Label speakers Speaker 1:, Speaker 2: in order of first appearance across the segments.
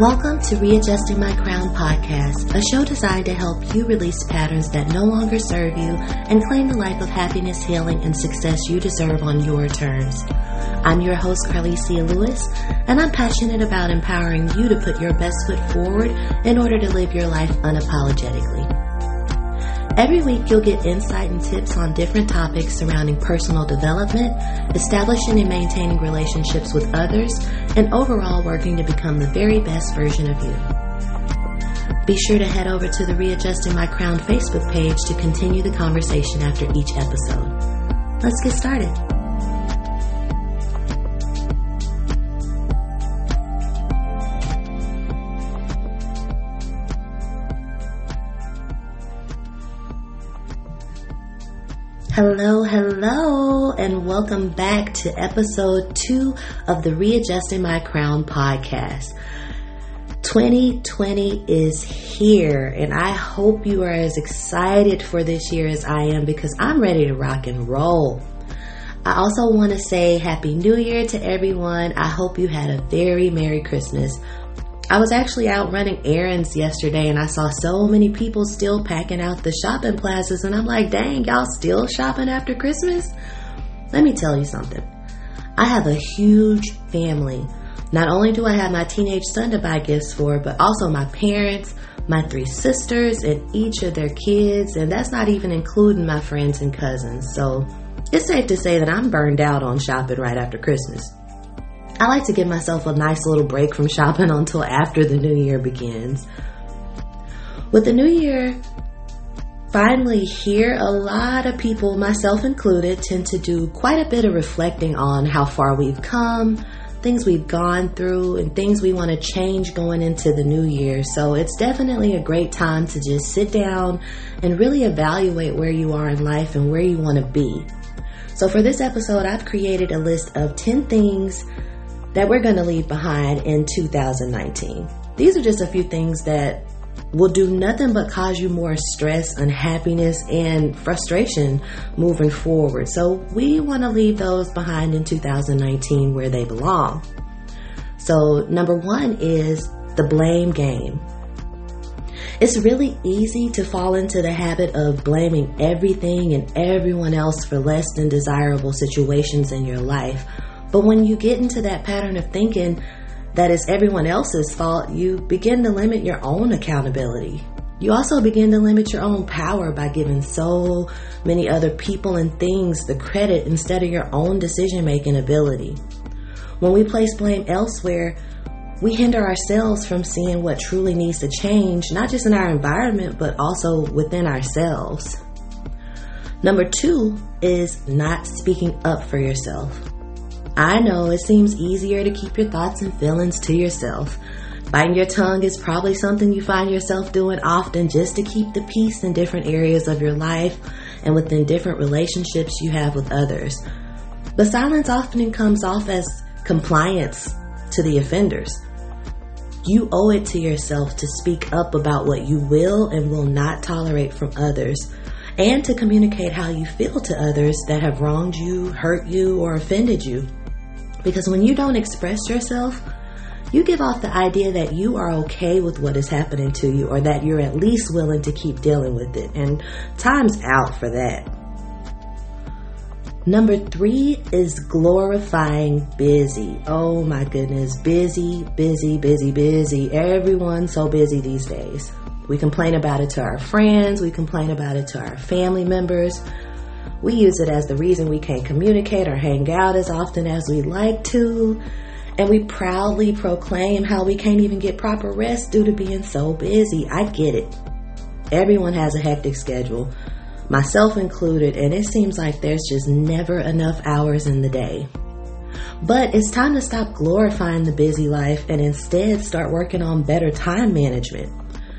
Speaker 1: Welcome to Readjusting My Crown podcast, a show designed to help you release patterns that no longer serve you and claim the life of happiness, healing, and success you deserve on your terms. I'm your host, Carlicia Lewis, and I'm passionate about empowering you to put your best foot forward in order to live your life unapologetically. Every week, you'll get insight and tips on different topics surrounding personal development, establishing and maintaining relationships with others, and overall working to become the very best version of you. Be sure to head over to the Readjusting My Crown Facebook page to continue the conversation after each episode. Let's get started. Hello, hello, and welcome back to episode two of the Readjusting My Crown podcast. 2020 is here, and I hope you are as excited for this year as I am because I'm ready to rock and roll. I also want to say Happy New Year to everyone. I hope you had a very Merry Christmas. I was actually out running errands yesterday and I saw so many people still packing out the shopping plazas, and I'm like, dang, y'all still shopping after Christmas? Let me tell you something. I have a huge family. Not only do I have my teenage son to buy gifts for, but also my parents, my three sisters, and each of their kids, and that's not even including my friends and cousins. So it's safe to say that I'm burned out on shopping right after Christmas. I like to give myself a nice little break from shopping until after the new year begins. With the new year finally here, a lot of people, myself included, tend to do quite a bit of reflecting on how far we've come, things we've gone through, and things we want to change going into the new year. So it's definitely a great time to just sit down and really evaluate where you are in life and where you want to be. So for this episode, I've created a list of 10 things that we're going to leave behind in 2019. These are just a few things that will do nothing but cause you more stress, unhappiness, and frustration moving forward. So, we want to leave those behind in 2019 where they belong. So, number one is the blame game. It's really easy to fall into the habit of blaming everything and everyone else for less than desirable situations in your life but when you get into that pattern of thinking that it's everyone else's fault, you begin to limit your own accountability. You also begin to limit your own power by giving so many other people and things the credit instead of your own decision making ability. When we place blame elsewhere, we hinder ourselves from seeing what truly needs to change, not just in our environment, but also within ourselves. Number two is not speaking up for yourself. I know it seems easier to keep your thoughts and feelings to yourself. Biting your tongue is probably something you find yourself doing often just to keep the peace in different areas of your life and within different relationships you have with others. But silence often comes off as compliance to the offenders. You owe it to yourself to speak up about what you will and will not tolerate from others and to communicate how you feel to others that have wronged you, hurt you, or offended you. Because when you don't express yourself, you give off the idea that you are okay with what is happening to you or that you're at least willing to keep dealing with it. And time's out for that. Number three is glorifying busy. Oh my goodness, busy, busy, busy, busy. Everyone's so busy these days. We complain about it to our friends, we complain about it to our family members, we use it as the reason we can't communicate or hang out as often as we'd like to. And we proudly proclaim how we can't even get proper rest due to being so busy. I get it. Everyone has a hectic schedule, myself included, and it seems like there's just never enough hours in the day. But it's time to stop glorifying the busy life and instead start working on better time management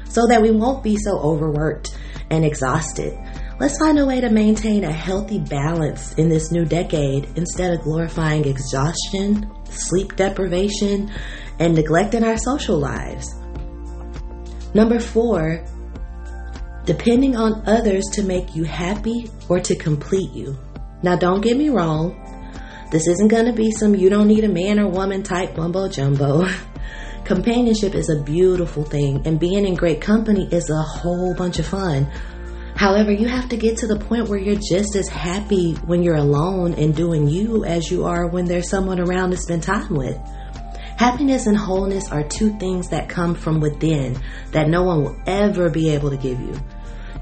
Speaker 1: so that we won't be so overworked and exhausted. Let's find a way to maintain a healthy balance in this new decade instead of glorifying exhaustion, sleep deprivation, and neglecting our social lives. Number four, depending on others to make you happy or to complete you. Now, don't get me wrong, this isn't going to be some you don't need a man or woman type mumbo jumbo. Companionship is a beautiful thing, and being in great company is a whole bunch of fun. However, you have to get to the point where you're just as happy when you're alone and doing you as you are when there's someone around to spend time with. Happiness and wholeness are two things that come from within that no one will ever be able to give you.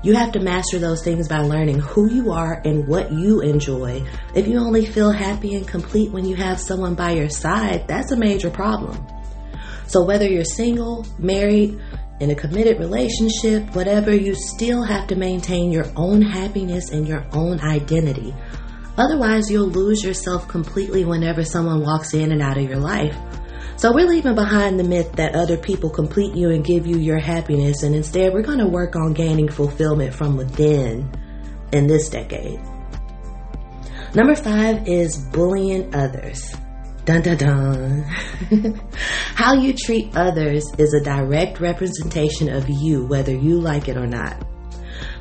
Speaker 1: You have to master those things by learning who you are and what you enjoy. If you only feel happy and complete when you have someone by your side, that's a major problem. So whether you're single, married, in a committed relationship, whatever, you still have to maintain your own happiness and your own identity. Otherwise, you'll lose yourself completely whenever someone walks in and out of your life. So we're leaving behind the myth that other people complete you and give you your happiness, and instead we're going to work on gaining fulfillment from within in this decade. Number five is bullying others. Dun dun dun. How you treat others is a direct representation of you, whether you like it or not.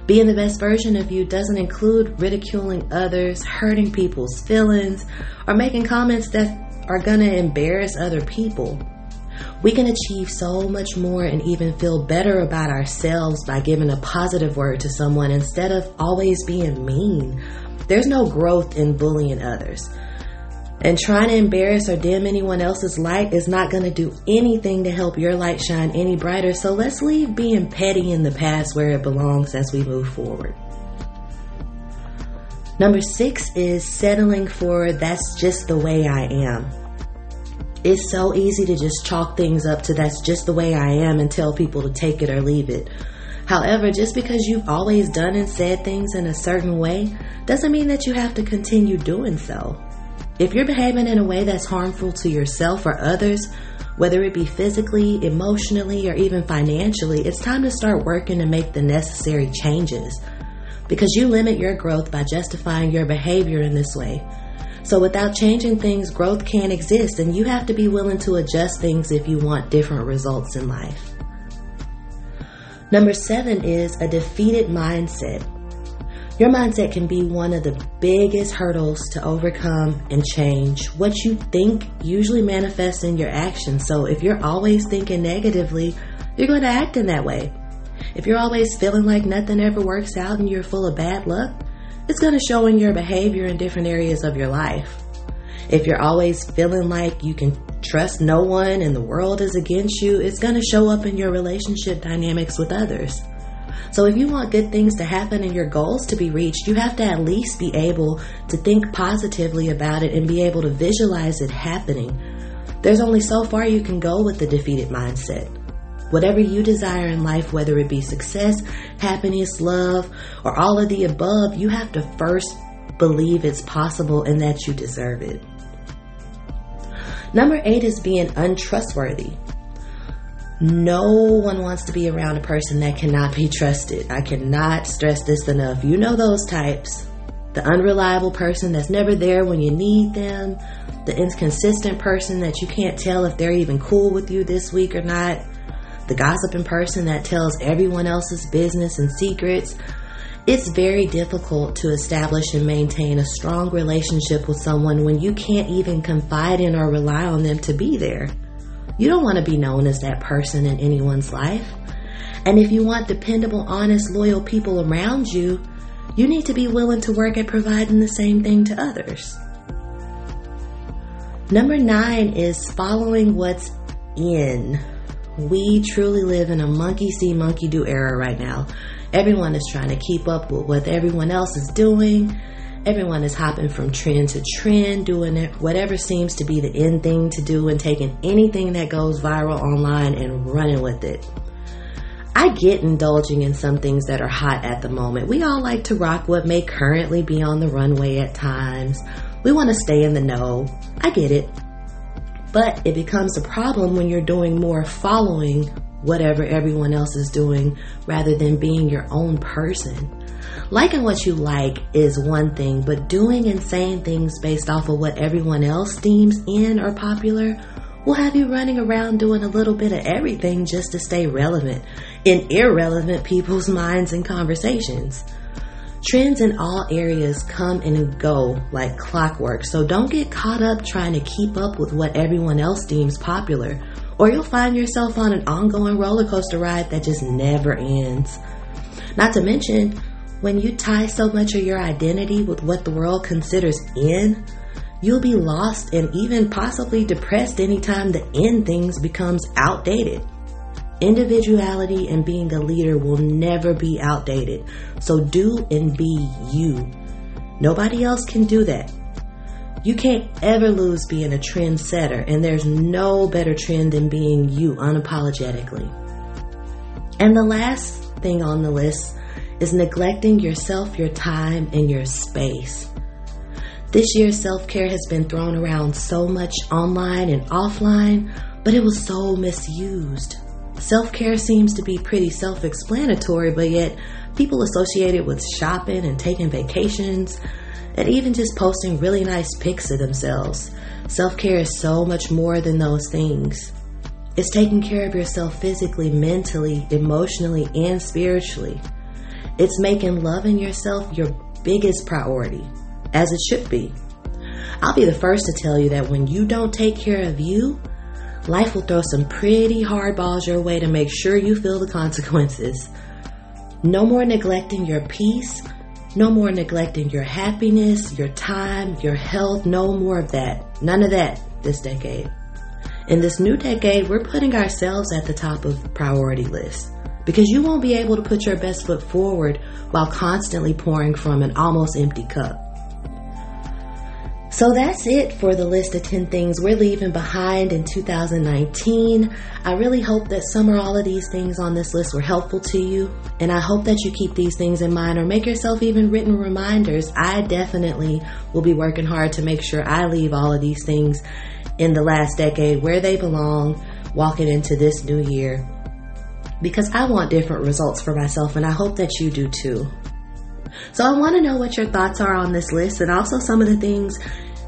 Speaker 1: Being the best version of you doesn't include ridiculing others, hurting people's feelings, or making comments that are going to embarrass other people. We can achieve so much more and even feel better about ourselves by giving a positive word to someone instead of always being mean. There's no growth in bullying others. And trying to embarrass or dim anyone else's light is not going to do anything to help your light shine any brighter. So let's leave being petty in the past where it belongs as we move forward. Number six is settling for that's just the way I am. It's so easy to just chalk things up to that's just the way I am and tell people to take it or leave it. However, just because you've always done and said things in a certain way doesn't mean that you have to continue doing so. If you're behaving in a way that's harmful to yourself or others, whether it be physically, emotionally, or even financially, it's time to start working to make the necessary changes because you limit your growth by justifying your behavior in this way. So without changing things, growth can't exist, and you have to be willing to adjust things if you want different results in life. Number seven is a defeated mindset. Your mindset can be one of the biggest hurdles to overcome and change. What you think usually manifests in your actions. So if you're always thinking negatively, you're going to act in that way. If you're always feeling like nothing ever works out and you're full of bad luck, it's going to show in your behavior in different areas of your life. If you're always feeling like you can trust no one and the world is against you, it's going to show up in your relationship dynamics with others. So if you want good things to happen and your goals to be reached, you have to at least be able to think positively about it and be able to visualize it happening. There's only so far you can go with the defeated mindset. Whatever you desire in life, whether it be success, happiness, love, or all of the above, you have to first believe it's possible and that you deserve it. Number eight is being untrustworthy. No one wants to be around a person that cannot be trusted. I cannot stress this enough. You know those types. The unreliable person that's never there when you need them. The inconsistent person that you can't tell if they're even cool with you this week or not the gossiping person that tells everyone else's business and secrets, it's very difficult to establish and maintain a strong relationship with someone when you can't even confide in or rely on them to be there. You don't want to be known as that person in anyone's life. And if you want dependable, honest, loyal people around you, you need to be willing to work at providing the same thing to others. Number nine is following what's in. We truly live in a monkey see, monkey do era right now. Everyone is trying to keep up with what everyone else is doing. Everyone is hopping from trend to trend, doing it, whatever seems to be the end thing to do, and taking anything that goes viral online and running with it. I get indulging in some things that are hot at the moment. We all like to rock what may currently be on the runway at times. We want to stay in the know. I get it. But it becomes a problem when you're doing more following whatever everyone else is doing rather than being your own person. Liking what you like is one thing, but doing and saying things based off of what everyone else deems in or popular will have you running around doing a little bit of everything just to stay relevant in irrelevant people's minds and conversations. Trends in all areas come and go like clockwork, so don't get caught up trying to keep up with what everyone else deems popular. or you'll find yourself on an ongoing roller coaster ride that just never ends. Not to mention, when you tie so much of your identity with what the world considers in, you'll be lost and even possibly depressed anytime the in things becomes outdated. Individuality and being a leader will never be outdated. So do and be you. Nobody else can do that. You can't ever lose being a trendsetter, and there's no better trend than being you unapologetically. And the last thing on the list is neglecting yourself, your time, and your space. This year, self care has been thrown around so much online and offline, but it was so misused. Self care seems to be pretty self explanatory, but yet people associate it with shopping and taking vacations and even just posting really nice pics of themselves. Self care is so much more than those things. It's taking care of yourself physically, mentally, emotionally, and spiritually. It's making loving yourself your biggest priority, as it should be. I'll be the first to tell you that when you don't take care of you, life will throw some pretty hard balls your way to make sure you feel the consequences. No more neglecting your peace, no more neglecting your happiness, your time, your health, no more of that. None of that this decade. In this new decade, we're putting ourselves at the top of priority list because you won't be able to put your best foot forward while constantly pouring from an almost empty cup. So that's it for the list of 10 things we're leaving behind in 2019. I really hope that some or all of these things on this list were helpful to you, and I hope that you keep these things in mind or make yourself even written reminders. I definitely will be working hard to make sure I leave all of these things in the last decade where they belong, walking into this new year. Because I want different results for myself, and I hope that you do too. So I want to know what your thoughts are on this list and also some of the things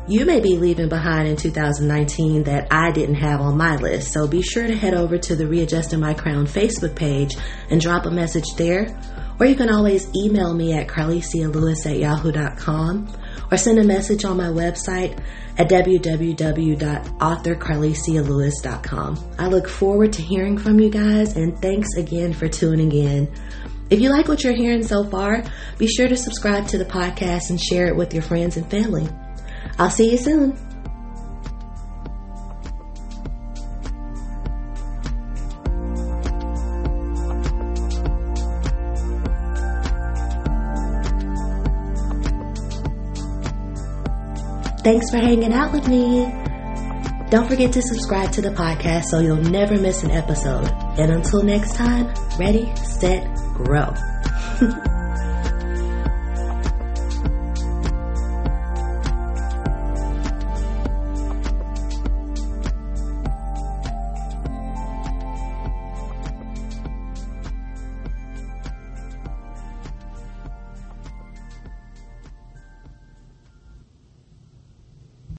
Speaker 1: you may be leaving behind in 2019 that I didn't have on my list. So be sure to head over to the Readjusting My Crown Facebook page and drop a message there. Or you can always email me at carlicialewis at yahoo.com or send a message on my website at www.authorcarlicialewis.com. I look forward to hearing from you guys and thanks again for tuning in. If you like what you're hearing so far, be sure to subscribe to the podcast and share it with your friends and family. I'll see you soon. Thanks for hanging out with me. Don't forget to subscribe to the podcast so you'll never miss an episode. And until next time, ready, set, grow.